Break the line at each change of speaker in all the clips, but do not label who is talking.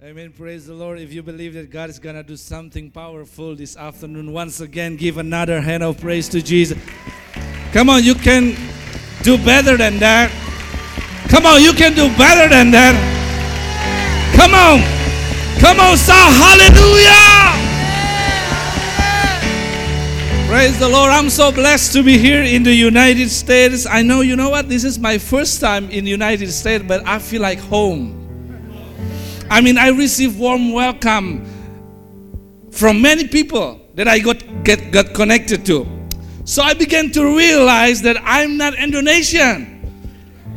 Amen. Praise the Lord. If you believe that God is going to do something powerful this afternoon, once again, give another hand of praise to Jesus. Come on, you can do better than that. Come on, you can do better than that. Come on. Come on, shout hallelujah. Praise the Lord. I'm so blessed to be here in the United States. I know, you know what? This is my first time in the United States, but I feel like home. I mean, I received warm welcome from many people that I got, get, got connected to. So I began to realize that I'm not Indonesian.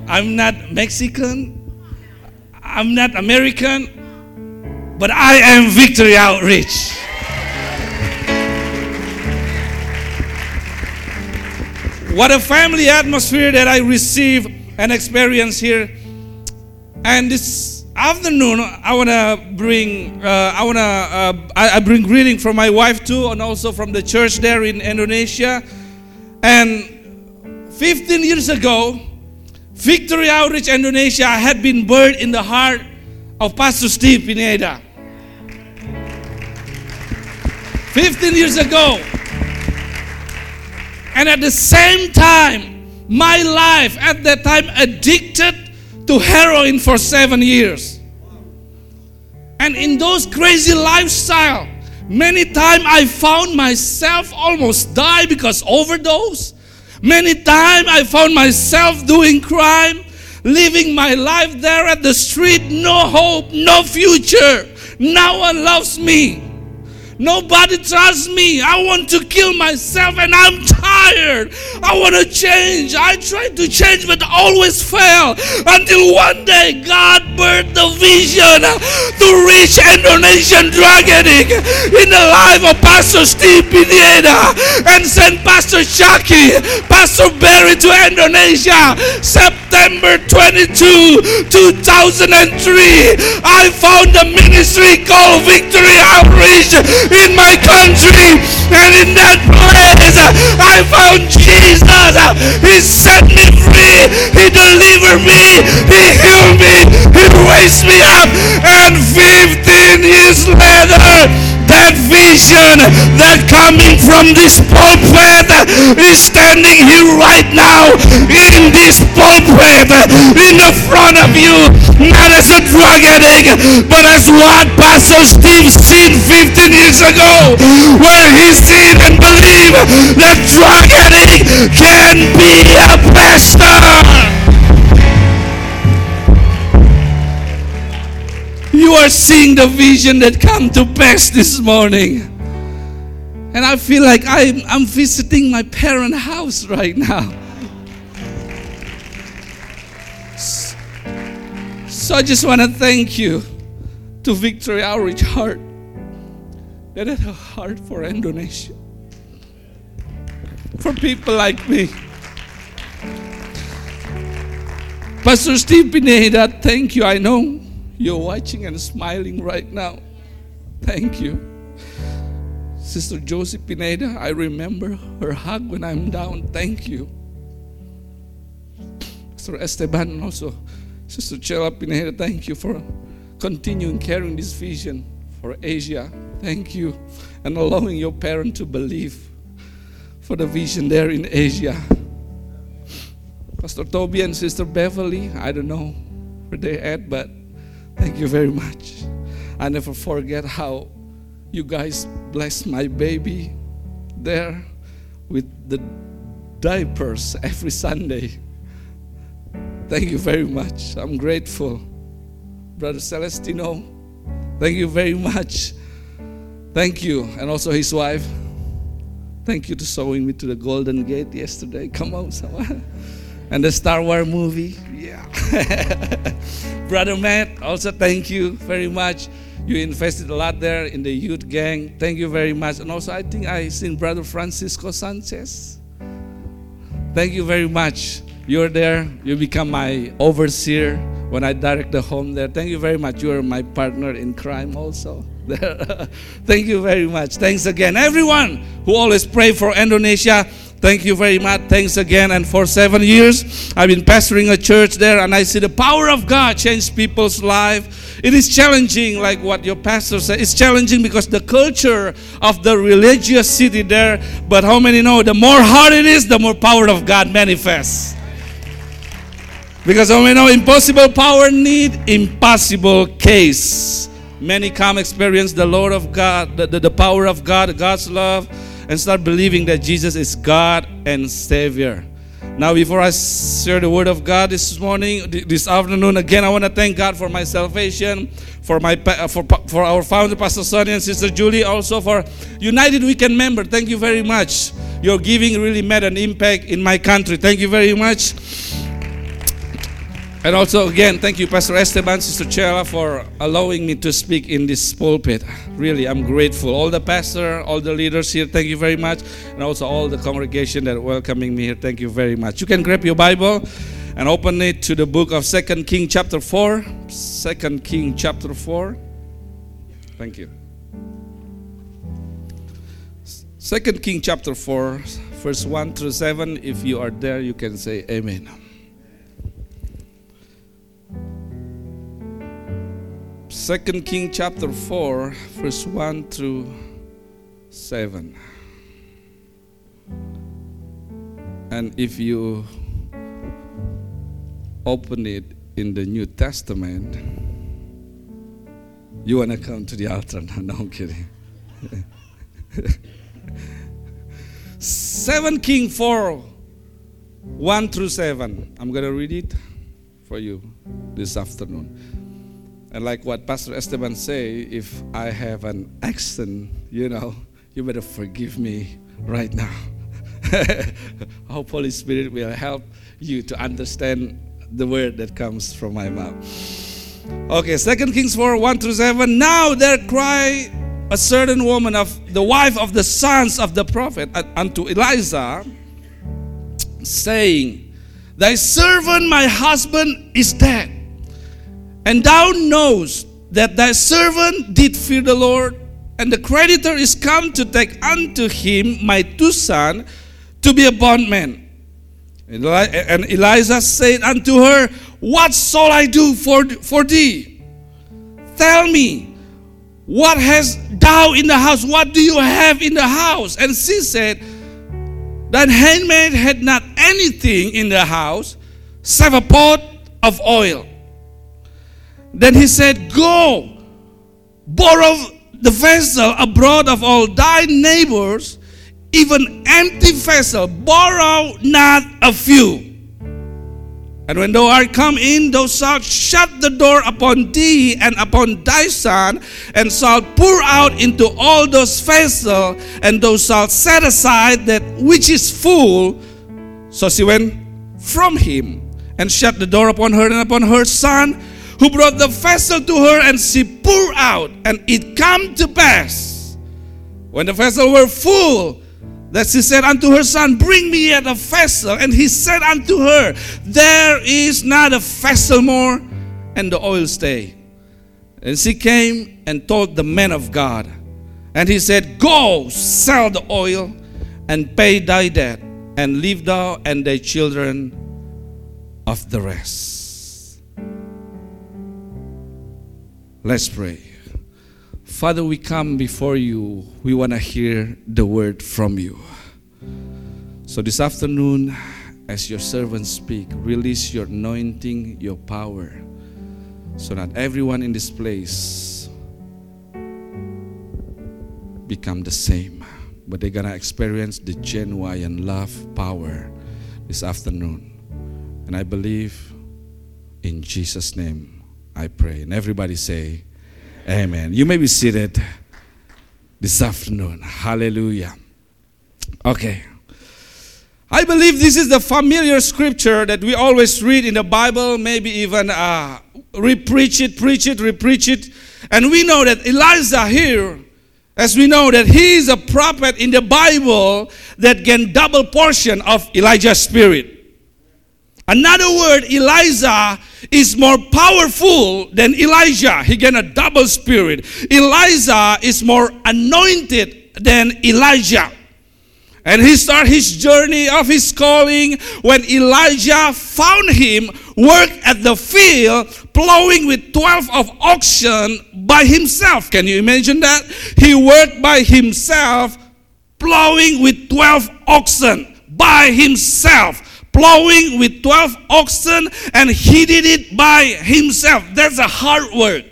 I'm not Mexican. I'm not American. But I am Victory Outreach. What a family atmosphere that I receive and experience here. And this afternoon, I want to bring, uh, I want to, uh, I, I bring greeting from my wife too, and also from the church there in Indonesia. And 15 years ago, Victory Outreach Indonesia had been birthed in the heart of Pastor Steve Pineda. 15 years ago. And at the same time, my life at that time addicted to heroin for seven years. And in those crazy lifestyle, many times I found myself almost die because overdose. Many times I found myself doing crime, living my life there at the street, no hope, no future. No one loves me. Nobody trusts me. I want to kill myself and I'm tired. I want to change. I tried to change but always fail until one day God birthed the vision to reach Indonesian drug addict in the life of Pastor Steve Pineda and send Pastor Shaki, Pastor Barry to Indonesia September 22, 2003. I found a ministry called Victory Outreach in my country. And in that place, I found Jesus. He set me free. He delivered me. He healed me. He raised me up. And 15 years later, that vision that coming from this pulpit is standing here right now in this pulpit. In the front of you not as a drug addict but as what Pastor Steve seen 15 years ago where he seen and believed that drug addict can be a pastor are seeing the vision that come to pass this morning. And I feel like I'm, I'm visiting my parent house right now. So I just want to thank you to Victory Outreach Hayward that had a heart for Indonesia. For people like me. Pastor Steve Pineda, thank you. I know you're watching and smiling right now. Thank you. Sister Josie Pineda, I remember her hug when I'm down. Thank you. Sister Esteban also. Sister Chela Pineda, thank you for continuing carrying this vision for Asia. Thank you. And allowing your parent to believe for the vision there in Asia. Pastor Toby and Sister Beverly, I don't know where they're at, but Thank you very much. I never forget how you guys blessed my baby there with the diapers every Sunday. Thank you very much. I'm grateful. Brother Celestino, thank you very much. Thank you. And also his wife. Thank you to showing me to the Golden Gate yesterday. Come on, someone. And the Star Wars movie. Yeah. Brother Matt, also thank you very much. You invested a lot there in the youth gang. Thank you very much. And also, I think I seen Brother Francisco Sanchez. Thank you very much. You're there. You become my overseer when I direct the home there. Thank you very much. You are my partner in crime also. Thank you very much. Thanks again. Everyone who always pray for Indonesia, Thank you very much. Thanks again. And for seven years, I've been pastoring a church there, and I see the power of God change people's life. It is challenging, like what your pastor said. It's challenging because the culture of the religious city there. But how many know the more hard it is, the more power of God manifests. Because how many know impossible power need impossible case. Many come experience the Lord of God, the, the, the power of God, God's love and start believing that Jesus is God and Savior. Now, before I share the word of God this morning, this afternoon, again, I want to thank God for my salvation, for my uh, for, for our founder, Pastor Sonny and Sister Julie, also for United Weekend member. Thank you very much. Your giving really made an impact in my country. Thank you very much. And also, again, thank you, Pastor Esteban, Sister Chela, for allowing me to speak in this pulpit. Really, I'm grateful. All the pastor, all the leaders here, thank you very much. And also all the congregation that are welcoming me here, thank you very much. You can grab your Bible and open it to the book of Second King chapter 4. Second King chapter 4. Thank you. Second King chapter 4, verse 1 through 7. If you are there, you can say amen. Second King chapter 4, verse 1 through 7. And if you open it in the New Testament, you want to come to the altar. No, I'm kidding. 7 King 4, 1 through 7. I'm going to read it for you this afternoon. And like what Pastor Esteban say, if I have an accent, you know, you better forgive me right now. Hope Holy Spirit will help you to understand the word that comes from my mouth. Okay, Second Kings 4, 1 through 7. Now there cry a certain woman of the wife of the sons of the prophet unto Elisha, saying, Thy servant, my husband, is dead and thou knowest that thy servant did fear the Lord, and the creditor is come to take unto him my two sons to be a bondman. And Elisha said unto her, What shall I do for, for thee? Tell me, what hast thou in the house? What do you have in the house? And she said, That handmaid had not anything in the house save a pot of oil. Then he said, Go, borrow the vessel abroad of all thy neighbors, even empty vessel, borrow not a few. And when thou art come in, thou shalt shut the door upon thee and upon thy son, and shalt pour out into all those vessels, and thou shalt set aside that which is full. So she went from him and shut the door upon her and upon her son who brought the vessel to her, and she poured out. And it came to pass, when the vessel were full, that she said unto her son, Bring me yet a vessel. And he said unto her, There is not a vessel more, and the oil stay. And she came and told the man of God. And he said, Go, sell the oil, and pay thy debt, and leave thou and thy children of the rest. Let's pray. Father, we come before you. We want to hear the word from you. So this afternoon, as your servants speak, release your anointing, your power, so that everyone in this place become the same. But they're going to experience the genuine love power this afternoon. And I believe in Jesus' name. I pray. And everybody say, Amen. You may be seated this afternoon. Hallelujah. Okay. I believe this is the familiar scripture that we always read in the Bible, maybe even uh, repreach it, preach it, repreach it. And we know that Elisha here, as we know that he is a prophet in the Bible that can double portion of Elijah's spirit. Another word, Elisha is more powerful than Elijah. He get a double spirit. Elisha is more anointed than Elijah. And he started his journey of his calling when Elijah found him work at the field plowing with 12 of oxen by himself. Can you imagine that? He worked by himself plowing with 12 oxen by himself. Plowing with 12 oxen and he did it by himself. That's a hard work.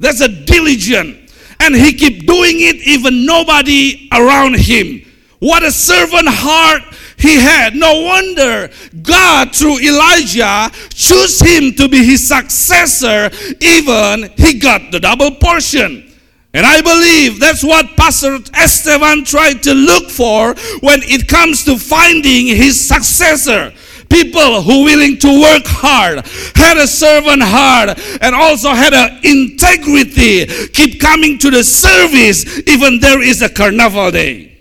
That's a diligent. And he kept doing it even nobody around him. What a servant heart he had. No wonder God, through Elijah, chose him to be his successor, even he got the double portion. And I believe that's what Pastor Esteban tried to look for when it comes to finding his successor. People who willing to work hard, had a servant heart, and also had an integrity, keep coming to the service even there is a carnival day.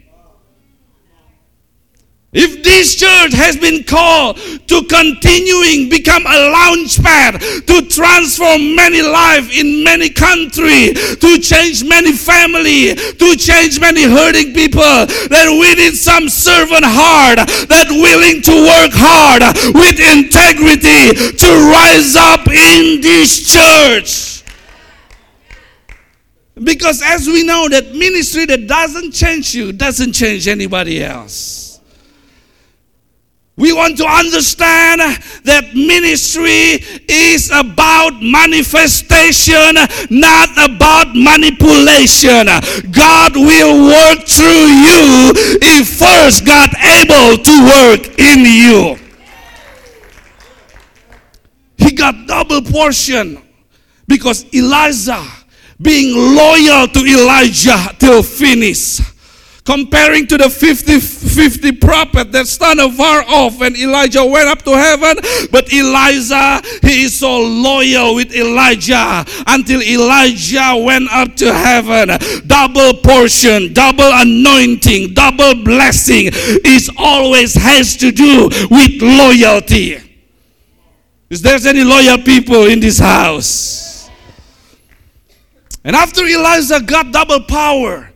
If this church has been called to continuing become a launch pad to transform many lives in many country, to change many family, to change many hurting people, then we need some servant heart that willing to work hard with integrity to rise up in this church. Because as we know that ministry that doesn't change you doesn't change anybody else. We want to understand that ministry is about manifestation, not about manipulation. God will work through you if first God able to work in you. He got double portion because Elisha being loyal to Elijah till finish comparing to the 50 50 prophet that stand a far off when Elijah went up to heaven. But Elisha, he is so loyal with Elijah until Elijah went up to heaven. Double portion, double anointing, double blessing is always has to do with loyalty. Is there any loyal people in this house? And after Elisha got double power,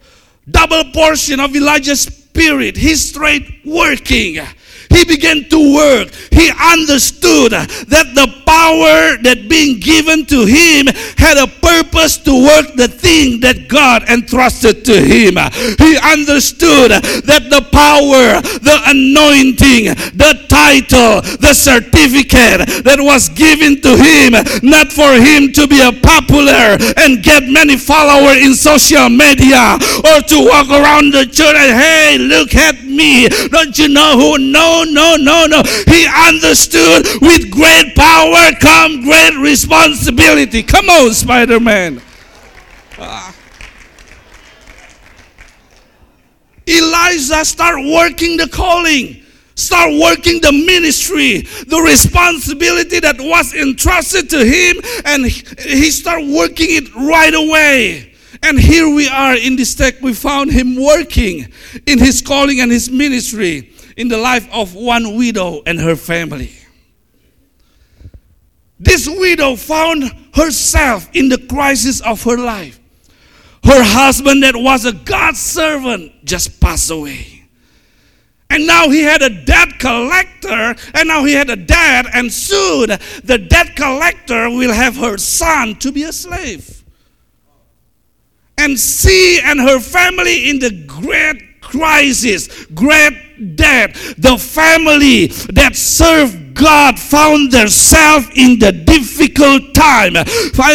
double portion of Elijah's spirit, his straight working he began to work. He understood that the power that being given to him had a purpose to work the thing that God entrusted to him. He understood that the power, the anointing, the title, the certificate that was given to him, not for him to be a popular and get many followers in social media or to walk around the church and hey, look at me. Don't you know who knows no, no, no, He understood with great power come great responsibility. Come on, Spider Man. Uh, Elisha start working the calling start working the ministry, the responsibility that was entrusted to him, and he start working it right away. And here we are in this text, we found him working in his calling and his ministry in the life of one widow and her family. This widow found herself in the crisis of her life. Her husband, that was a God servant, just passed away. And now he had a debt collector, and now he had a debt, and soon the debt collector will have her son to be a slave. And she and her family in the great crisis, great debt, the family that served God found themselves in the difficult time,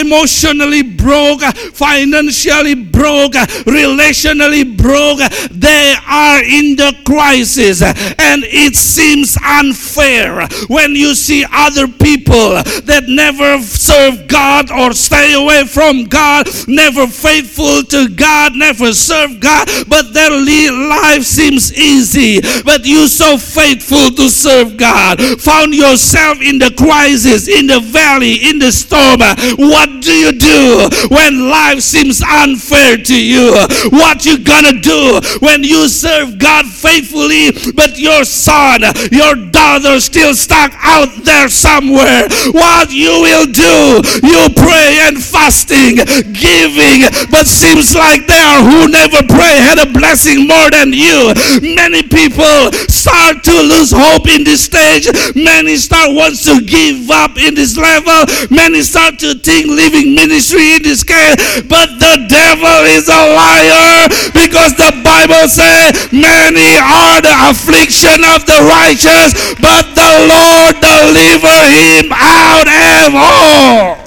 emotionally broke, financially broke, relationally broke. They are in the crisis, and it seems unfair when you see other people that never serve God or stay away from God, never faithful to God, never serve God, but their life seems easy. But you so faithful to serve God, found yourself in the crisis, in the valley, in the storm, what do you do when life seems unfair to you? What you gonna do when you serve God faithfully, but your son, your daughter still stuck out there somewhere? What you will do? You pray and fasting, giving, but seems like there who never pray had a blessing more than you. Many people start to lose hope in this stage. Many start wants to give up in this level. Many start to think living ministry in this case. But the devil is a liar because the Bible says many are the affliction of the righteous, but the Lord deliver him out of all.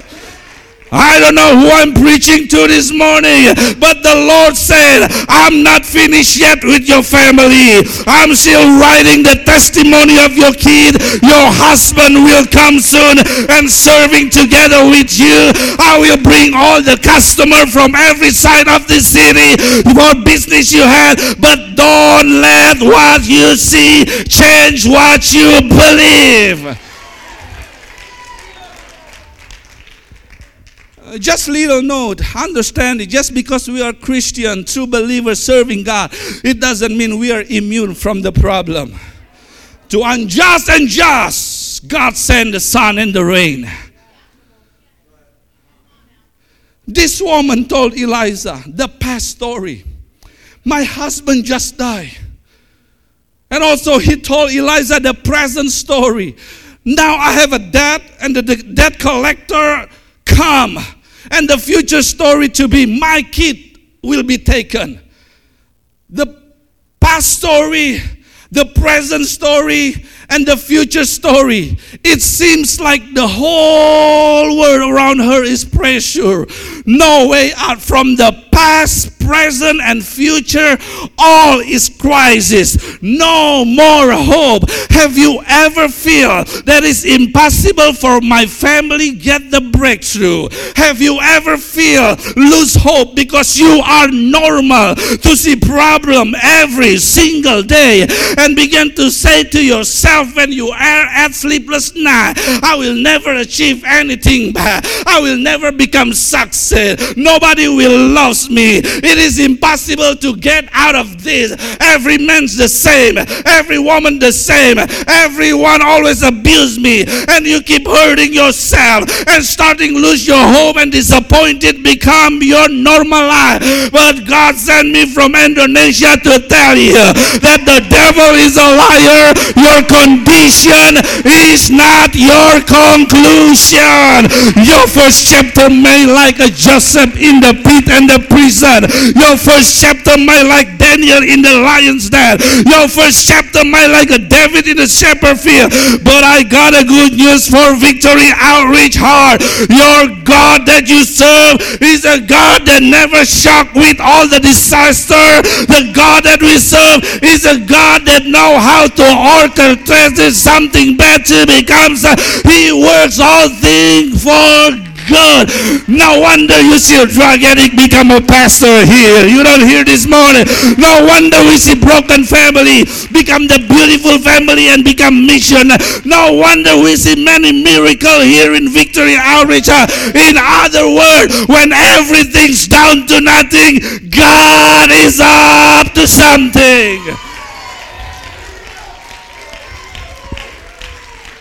I don't know who I'm preaching to this morning, but the Lord said, I'm not finished yet with your family. I'm still writing the testimony of your kid. Your husband will come soon and serving together with you. I will bring all the customer from every side of the city, what business you had, but don't let what you see change what you believe. Just little note understand it. Just because we are christian true believers serving god it doesn't mean we are immune from the problem. To unjust and just god sent the sun and the rain. This woman told Elisha the past story my husband just died. And also he told Elisha the present story. Now i have a debt and the debt collector come and the future story to be my kid will be taken. The past story, the present story, and the future story. It seems like the whole world around her is pressure. No way out from the past, present, and future. All is crisis. No more hope. Have you ever feel that it's impossible for my family get the breakthrough? Have you ever feel lose hope because you are normal to see problem every single day and begin to say to yourself when you are at sleepless night, I will never achieve anything. I will never become success. Nobody will love me. It is impossible to get out of this. Every man's the same, every woman the same, everyone always abuse me, and you keep hurting yourself and starting lose your hope and disappointed become your normal life. But God sent me from Indonesia to tell you that the devil is a liar. Your condition is not your conclusion. Your first chapter may like a Joseph in the pit and the prison your first chapter might like Daniel in the lion's den. Your first chapter might like a David in the shepherd field. But I got a good news for Victory Outreach Hayward. Your God that you serve is a God that never shocked with all the disaster. The God that we serve is a God that know how to orchestrate something bad to become. Uh, he works all things for No wonder you see a drug addict become a pastor here. You don't hear this morning. No wonder we see broken family become the beautiful family and become mission. No wonder we see many miracles here in Victory Outreach. Uh, in other words, when everything's down to nothing, God is up to something.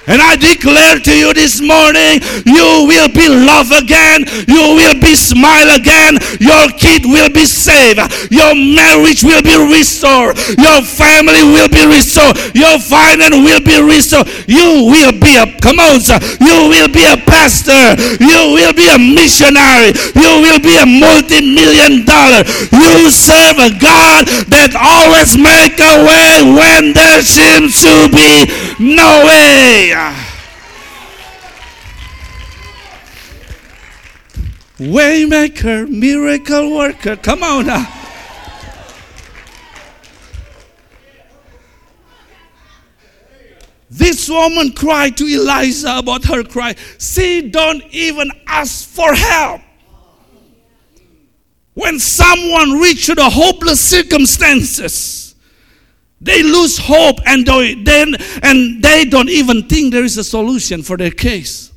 And I declare to you this morning, you will be loved again. You will be smile again. Your kid will be saved. Your marriage will be restored. Your family will be restored. Your finance will be restored. You will be a, come on, sir. You will be a pastor. You will be a missionary. You will be a multi-million dollar. You serve a God that always make a way when there seems to be no way. Waymaker, miracle worker. Come on now. This woman cried to Elisha about her cry. She don't even ask for help. When someone reaches the hopeless circumstances, They lose hope and then and they don't even think there is a solution for their case.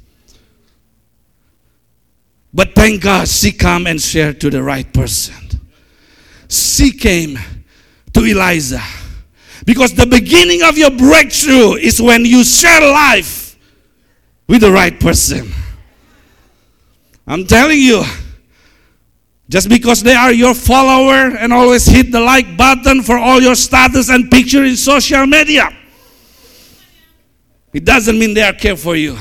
But thank God she came and shared to the right person. She came to Elisha. Because the beginning of your breakthrough is when you share life with the right person. I'm telling you, just because they are your follower and always hit the like button for all your status and picture in social media, it doesn't mean they are care for you.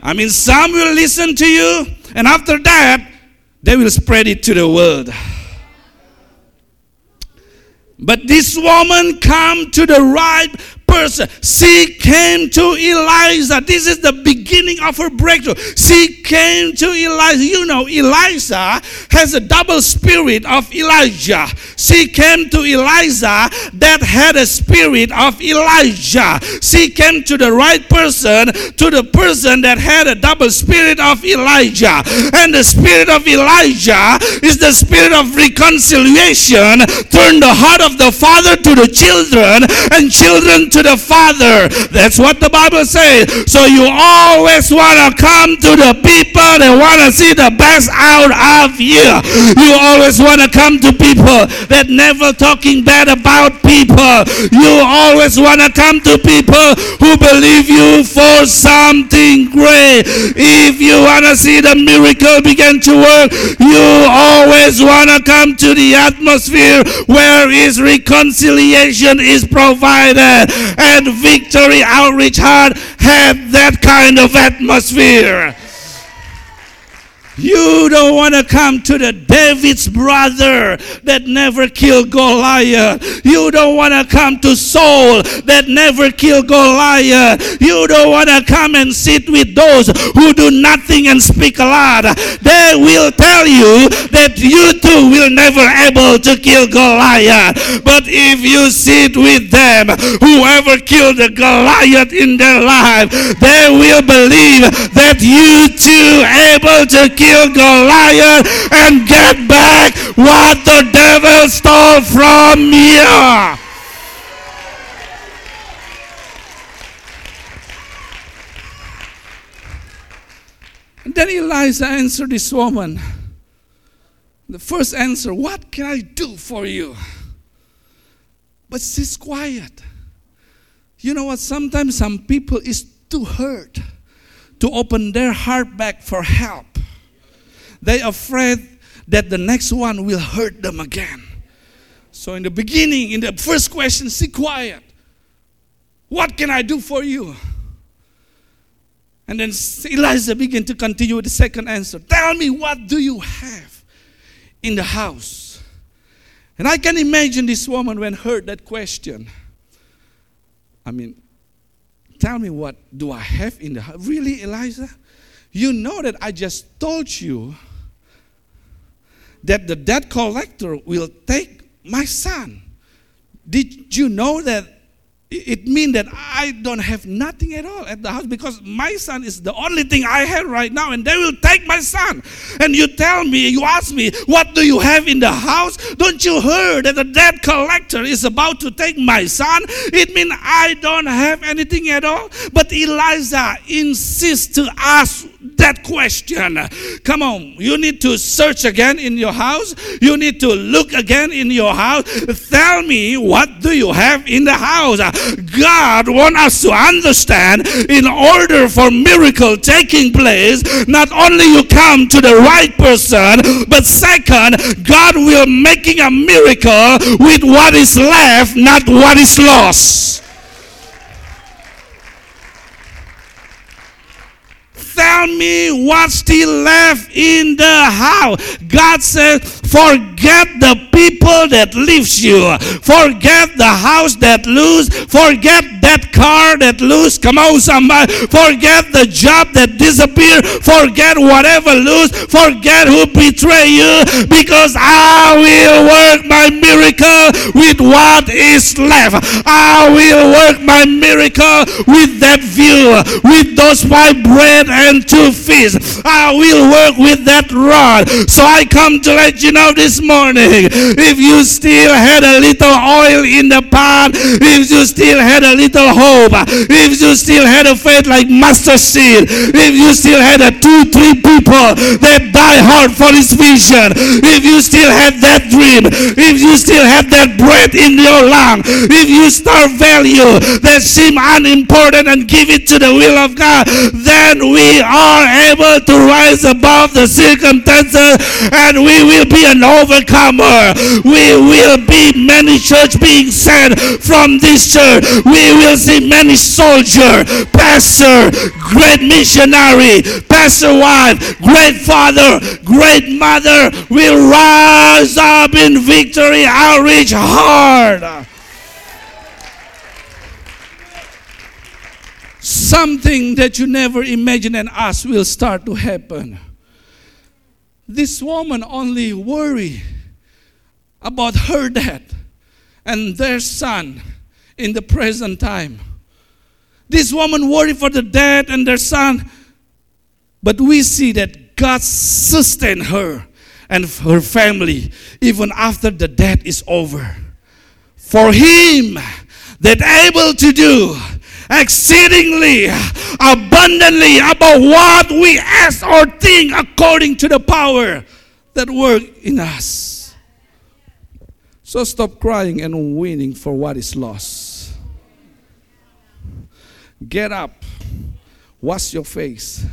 I mean, some will listen to you, and after that, they will spread it to the world. But this woman come to the right person. She came to Elisha. This is the beginning of her breakthrough. She came to Elisha. You know, Elisha has a double spirit of Elijah. She came to Elisha that had a spirit of Elijah. She came to the right person, to the person that had a double spirit of Elijah. And the spirit of Elijah is the spirit of reconciliation. Turn the heart of the father to the children and children to to the Father. That's what the Bible says. So you always want to come to the people that want to see the best out of you. You always want to come to people that never talking bad about people. You always want to come to people who believe you for something great. If you want to see the miracle begin to work, you always want to come to the atmosphere where is reconciliation is provided and Victory Outreach Hayward had that kind of atmosphere. You don't want to come to the David's brother that never killed Goliath. You don't want to come to Saul that never killed Goliath. You don't want to come and sit with those who do nothing and speak a lot. They will tell you that you too will never able to kill Goliath. But if you sit with them, whoever killed the Goliath in their life, they will believe that you too able to kill kill Goliath and get back what the devil stole from. And then Elisha answered this woman. The first answer, What can I do for you? But she's quiet. You know what? Sometimes some people is too hurt to open their heart back for help. They're afraid that the next one will hurt them again. So, in the beginning, in the first question, see quiet. What can I do for you? And then Elisha began to continue with the second answer. Tell me, what do you have in the house? And I can imagine this woman when heard that question. I mean, tell me what do I have in the house? Really, Elisha? You know that I just told you that the debt collector will take my son. Did you know that it means that I don't have nothing at all at the house because my son is the only thing I have right now, and they will take my son. And you tell me, you ask me, what do you have in the house? Don't you hear that the debt collector is about to take my son? It means I don't have anything at all. But Elisha insists to ask that question. Come on, you need to search again in your house. You need to look again in your house. Tell me, what do you have in the house? God wants us to understand in order for miracle taking place, not only you come to the right person, but second, God will making a miracle with what is left, not what is lost. Tell me what's still left in the house. God said, forget the people that leaves you. Forget the house that lose. Forget that car that lose. Come on, somebody. Forget the job that disappear. Forget whatever lose. Forget who betray you because I will work my miracle with what is left. I will work my miracle with that view, with those five bread and two fish. I will work with that rod. So I come to let you know know this morning, if you still had a little oil in the pot, if you still had a little hope, if you still had a faith like mustard seed, if you still had a two, three people that die hard for his vision, if you still had that dream, if you still have that breath in your lung, if you start value that seem unimportant and give it to the will of God, then we are able to rise above the circumstances and we will be an overcomer. We will be many church being sent from this church. We will see many soldier, pastor, great missionary, pastor wife, great father, great mother will rise up in victory outreach Hayward. Something that you never imagined and asked will start to happen. This woman only worry about her dad and their son in the present time. This woman worry for the dad and their son, but we see that God sustained her and her family even after the death is over. For him that able to do exceedingly abundantly above what we ask or think according to the power that work in us. So stop crying and waiting for what is lost. Get up, wash your face,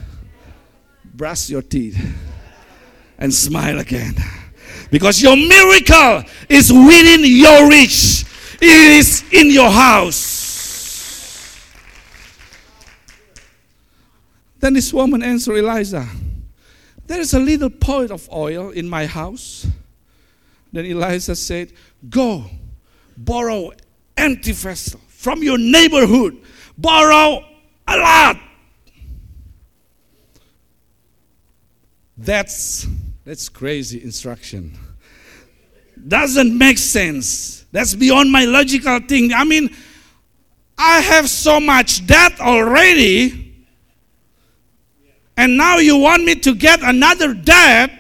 brush your teeth, and smile again. Because your miracle is within your reach. It is in your house. Then this woman answered Elisha, There is a little pot of oil in my house. Then Elisha said, Go, borrow empty vessel from your neighborhood. Borrow a lot. That's that's crazy instruction. Doesn't make sense. That's beyond my logical thing. I mean, I have so much debt already and now you want me to get another debt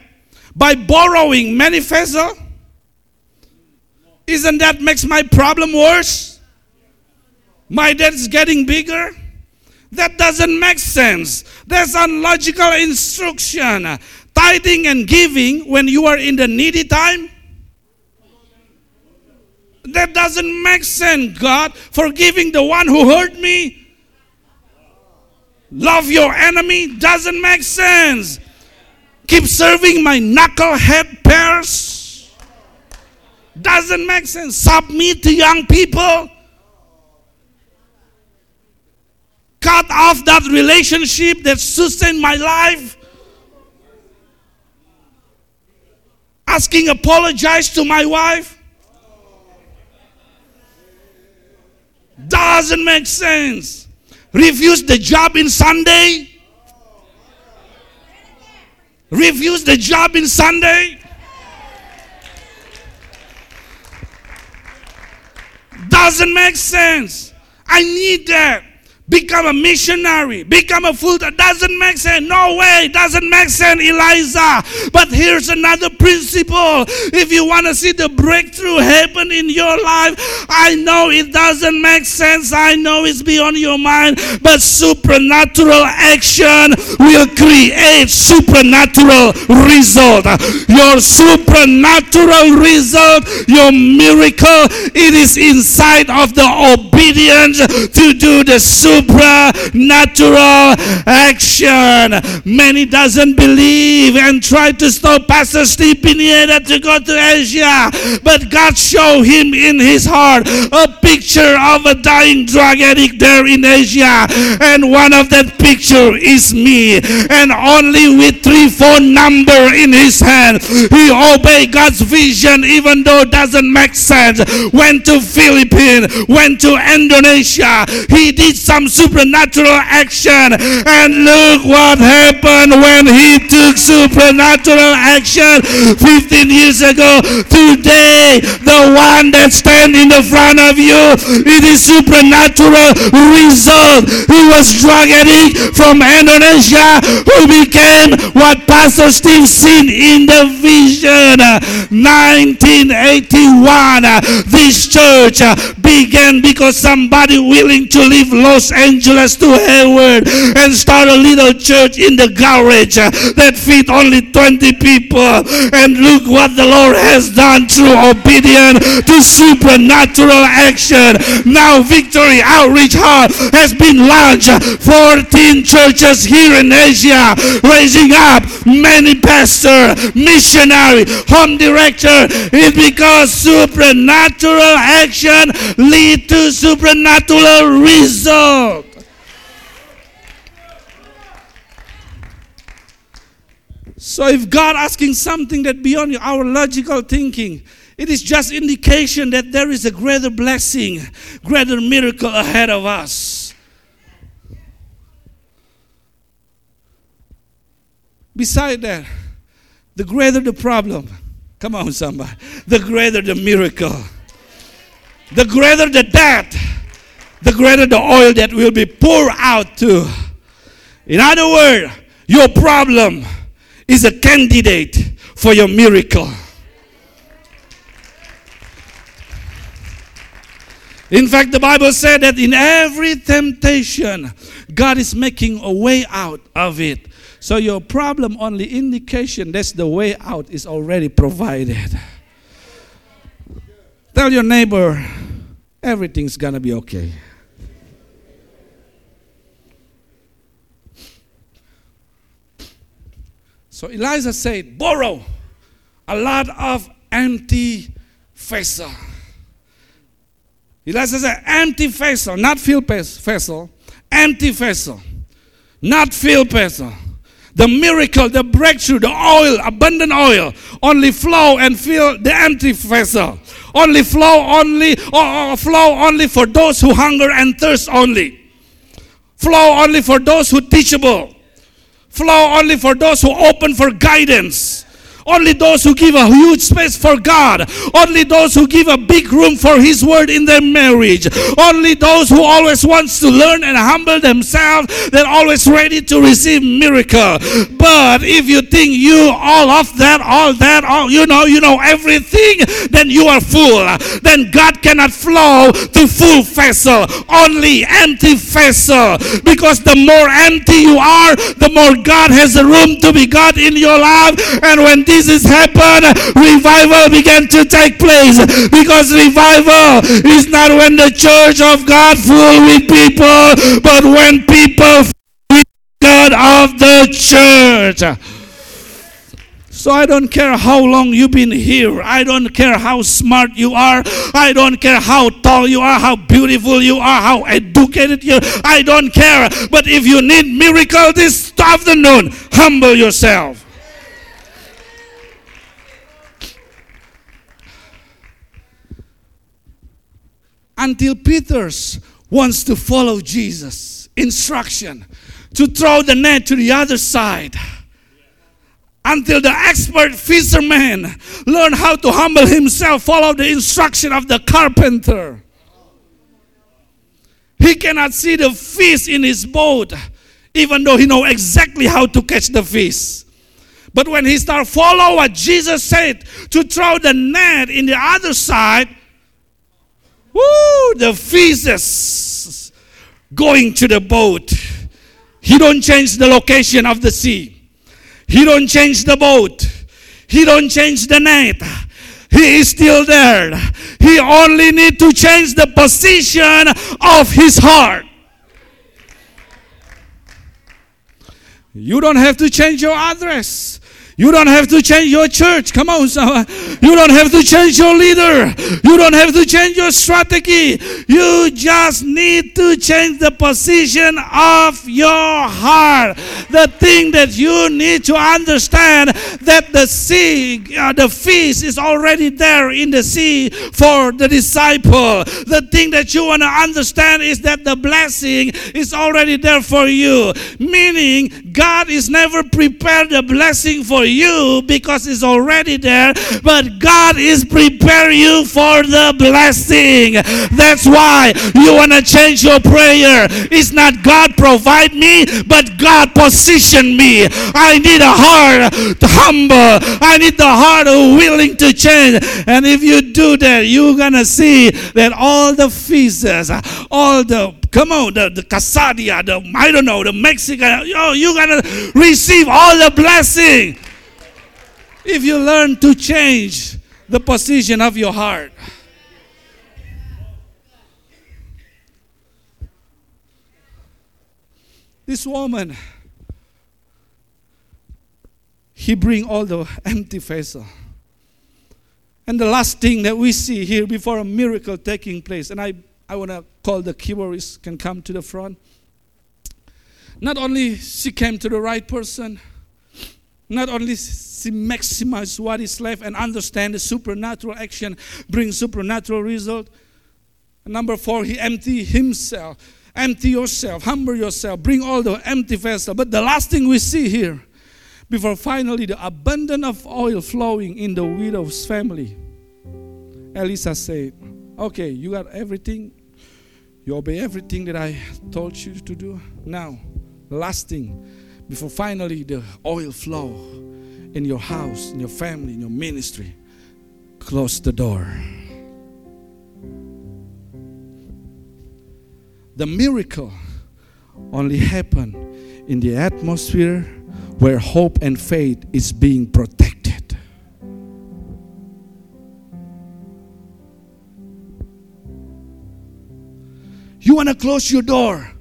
by borrowing many vessels? Isn't that makes my problem worse? My debt is getting bigger? That doesn't make sense. That's unlogical instruction. Tithing and giving when you are in the needy time? That doesn't make sense, God. Forgiving the one who hurt me? Love your enemy doesn't make sense. Keep serving my knucklehead peers doesn't make sense. Submit to young people. Cut off that relationship that sustained my life. Asking apologize to my wife doesn't make sense refuse the job in Sunday, refuse the job in Sunday. Doesn't make sense. I need that become a missionary, become a fool. That doesn't make sense. No way, doesn't make sense, Elisha. But here's another principle. If you want to see the breakthrough happen in your life, I know it doesn't make sense. I know it's beyond your mind, but supernatural action will create supernatural result. Your supernatural result, your miracle, it is inside of the obedience to do the supernatural supernatural action. Many doesn't believe and try to stop Pastor Steve Pineda to go to Asia. But God showed him in his heart a picture of a dying drug addict there in Asia. And one of that picture is me. And only with three phone number in his hand, he obeyed God's vision even though it doesn't make sense. Went to Philippines, went to Indonesia. He did some some supernatural action. And look what happened when he took supernatural action 15 years ago. Today, the one that stands in the front of you, it is supernatural result. He was drug addict from Indonesia who became what Pastor Steve seen in the vision. 1981, uh, this church uh, began because somebody willing to leave Los Angeles to Hayward and start a little church in the garage that fit only 20 people. And look what the Lord has done through obedience to supernatural action. Now Victory Outreach Hayward has been launched. 14 churches here in Asia, raising up many pastor, missionary, home director. It's because supernatural action lead to supernatural result. So if God asking something that beyond our logical thinking, it is just indication that there is a greater blessing, greater miracle ahead of us. Beside that, the greater the problem, come on, somebody, the greater the miracle, the greater the debt, the greater the oil that will be poured out to. In other words, your problem is a candidate for your miracle. In fact, the Bible said that in every temptation, God is making a way out of it. So your problem only indication that's the way out is already provided. Tell your neighbor, everything's gonna be okay. So Elijah said, borrow a lot of empty vessel. Elijah said, empty vessel, not filled vessel, empty vessel, not filled vessel. The miracle, the breakthrough, the oil, abundant oil, only flow and fill the empty vessel. Only flow only, flow only for those who hunger and thirst only. Flow only for those who teachable. Flow only for those who open for guidance. Only those who give a huge space for God. Only those who give a big room for His word in their marriage. Only those who always wants to learn and humble themselves. They're always ready to receive miracle. But if you think you all of that, all that, all you know, you know everything, then you are full. Then God cannot flow to full vessel. Only empty vessel. Because the more empty you are, the more God has a room to be God in your life. And when this happened, revival began to take place. Because revival is not when the church of God full with people, but when people with God of the church. So I don't care how long you've been here. I don't care how smart you are. I don't care how tall you are, how beautiful you are, how educated you are. I don't care. But if you need miracle this afternoon, humble yourself. Until Peter's wants to follow Jesus' instruction to throw the net to the other side. Until the expert fisherman learn how to humble himself, follow the instruction of the carpenter. He cannot see the fish in his boat, even though he know exactly how to catch the fish. But when he start follow what Jesus said to throw the net in the other side, Woo, the feces going to the boat. He don't change the location of the sea. He don't change the boat. He don't change the net. He is still there. He only need to change the position of his heart. You don't have to change your address. You don't have to change your church. Come on, someone. You don't have to change your leader. You don't have to change your strategy. You just need to change the position of your heart. The thing that you need to understand that the sea, uh, the feast is already there in the sea for the disciple. The thing that you want to understand is that the blessing is already there for you. Meaning, God is never prepared the blessing for you because it's already there, but God is preparing you for the blessing. That's why you want to change your prayer. It's not God provide me, but God position me. I need a heart to humble. I need the heart willing to change. And if you do that, you're gonna see that all the feasts, all the come on, the, the Casadia, the I don't know, the Mexican, oh, you're gonna receive all the blessing if you learn to change the position of your heart. This woman, he bring all the empty vessel. And the last thing that we see here before a miracle taking place, and I, I want to call the keyboardist can come to the front. Not only she came to the right person, not only she maximize what is left and understand the supernatural action brings supernatural result. number four, he empty himself. Empty yourself, humble yourself, bring all the empty vessel. But the last thing we see here, before finally the abundance of oil flowing in the widow's family, Elisha said, Okay, you got everything. You obey everything that I told you to do. Now, last thing, before finally the oil flow in your house, in your family, in your ministry, close the door. The miracle only happen in the atmosphere where hope and faith is being protected. You want to close your door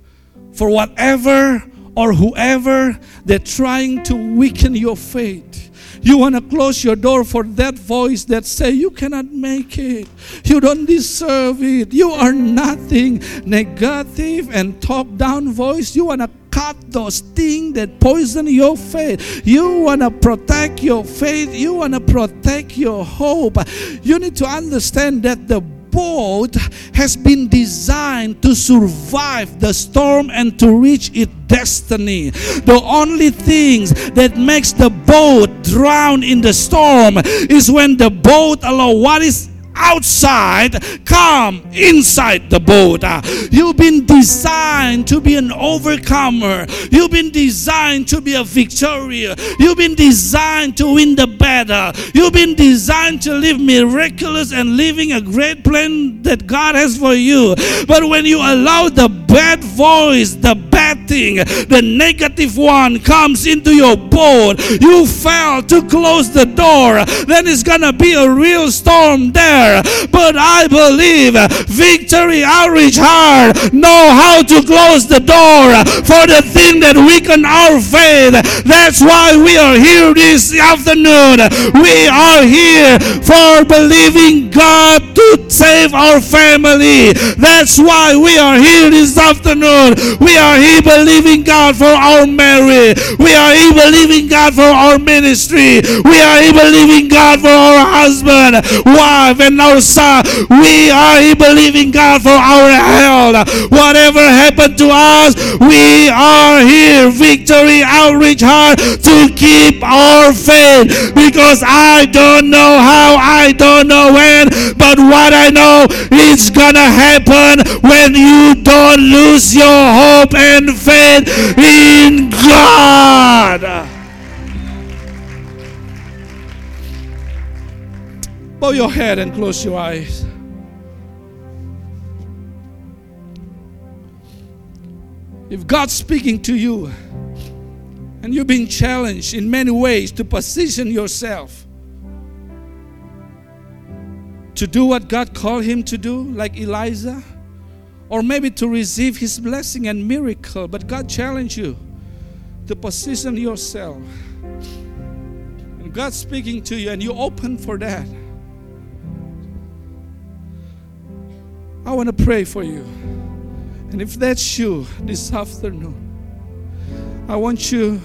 for whatever or whoever they're trying to weaken your faith. You want to close your door for that voice that say you cannot make it. You don't deserve it. You are nothing. Negative and talk down voice. You want to cut those things that poison your faith. You want to protect your faith. You want to protect your hope. You need to understand that the boat has been designed to survive the storm and to reach its destiny. The only things that makes the boat drown in the storm is when the boat allow what is outside, come inside the boat. You've been designed to be an overcomer. You've been designed to be a victorious. You've been designed to win the battle. You've been designed to live miraculous and living a great plan that God has for you. But when you allow the bad voice, the bad thing, the negative one comes into your boat, you fail to close the door, then it's gonna be a real storm there. But I believe Victory Outreach Hayward know how to close the door for the thing that weaken our faith. That's why we are here this afternoon. We are here for believing God to save our family. That's why we are here this afternoon. We are here believing God for our marriage. We are believing God for our ministry. We are believing God for our husband, wife, and our son. We are believing God for our health. Whatever happened to us, we are here, Victory Outreach Hayward, to keep our faith. Because I don't know how, I don't know when, but what I know is gonna happen when you don't lose your hope and faith in God. Bow your head and close your eyes. If God's speaking to you and you've been challenged in many ways to position yourself to do what God called him to do, like Elijah, or maybe to receive his blessing and miracle, but God challenged you to position yourself And God's speaking to you and you open for that, I want to pray for you. And if that's you this afternoon, I want you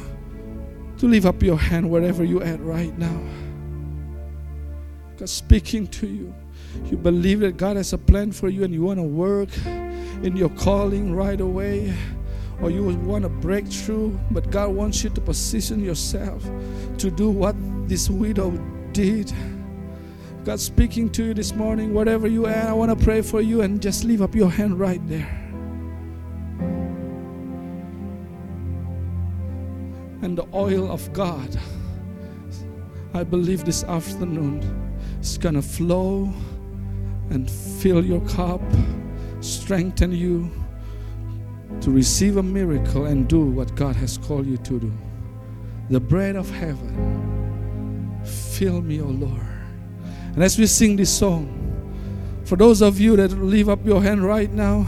to lift up your hand wherever you're at right now. God speaking to you. You believe that God has a plan for you and you want to work in your calling right away or you want to break through, but God wants you to position yourself to do what this widow did. God speaking to you this morning, whatever you are, I want to pray for you and just leave up your hand right there. And the oil of God, I believe this afternoon, is going to flow and fill your cup, strengthen you to receive a miracle and do what God has called you to do. The bread of heaven, fill me, O Lord. And as we sing this song, for those of you that leave up your hand right now,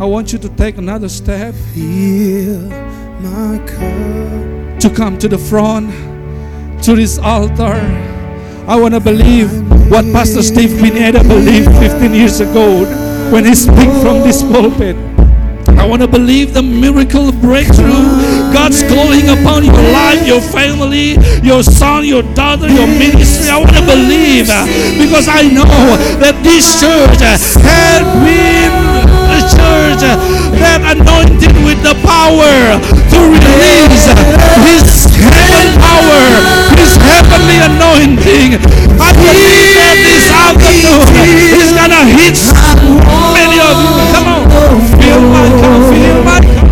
I want you to take another step.
Fill my cup.
To come to the front, to this altar. I want to believe what Pastor Steve Pineda believed 15 years ago when I speak from this pulpit. I want to believe the miracle breakthrough God's calling upon your life, your family, your son, your daughter, your ministry. I want to believe uh, because I know that this church uh, has been a church uh, that anointed with the power to release His heaven power, His heavenly anointing I believe this afternoon is gonna hit many of you. Come on, feel my, feel my.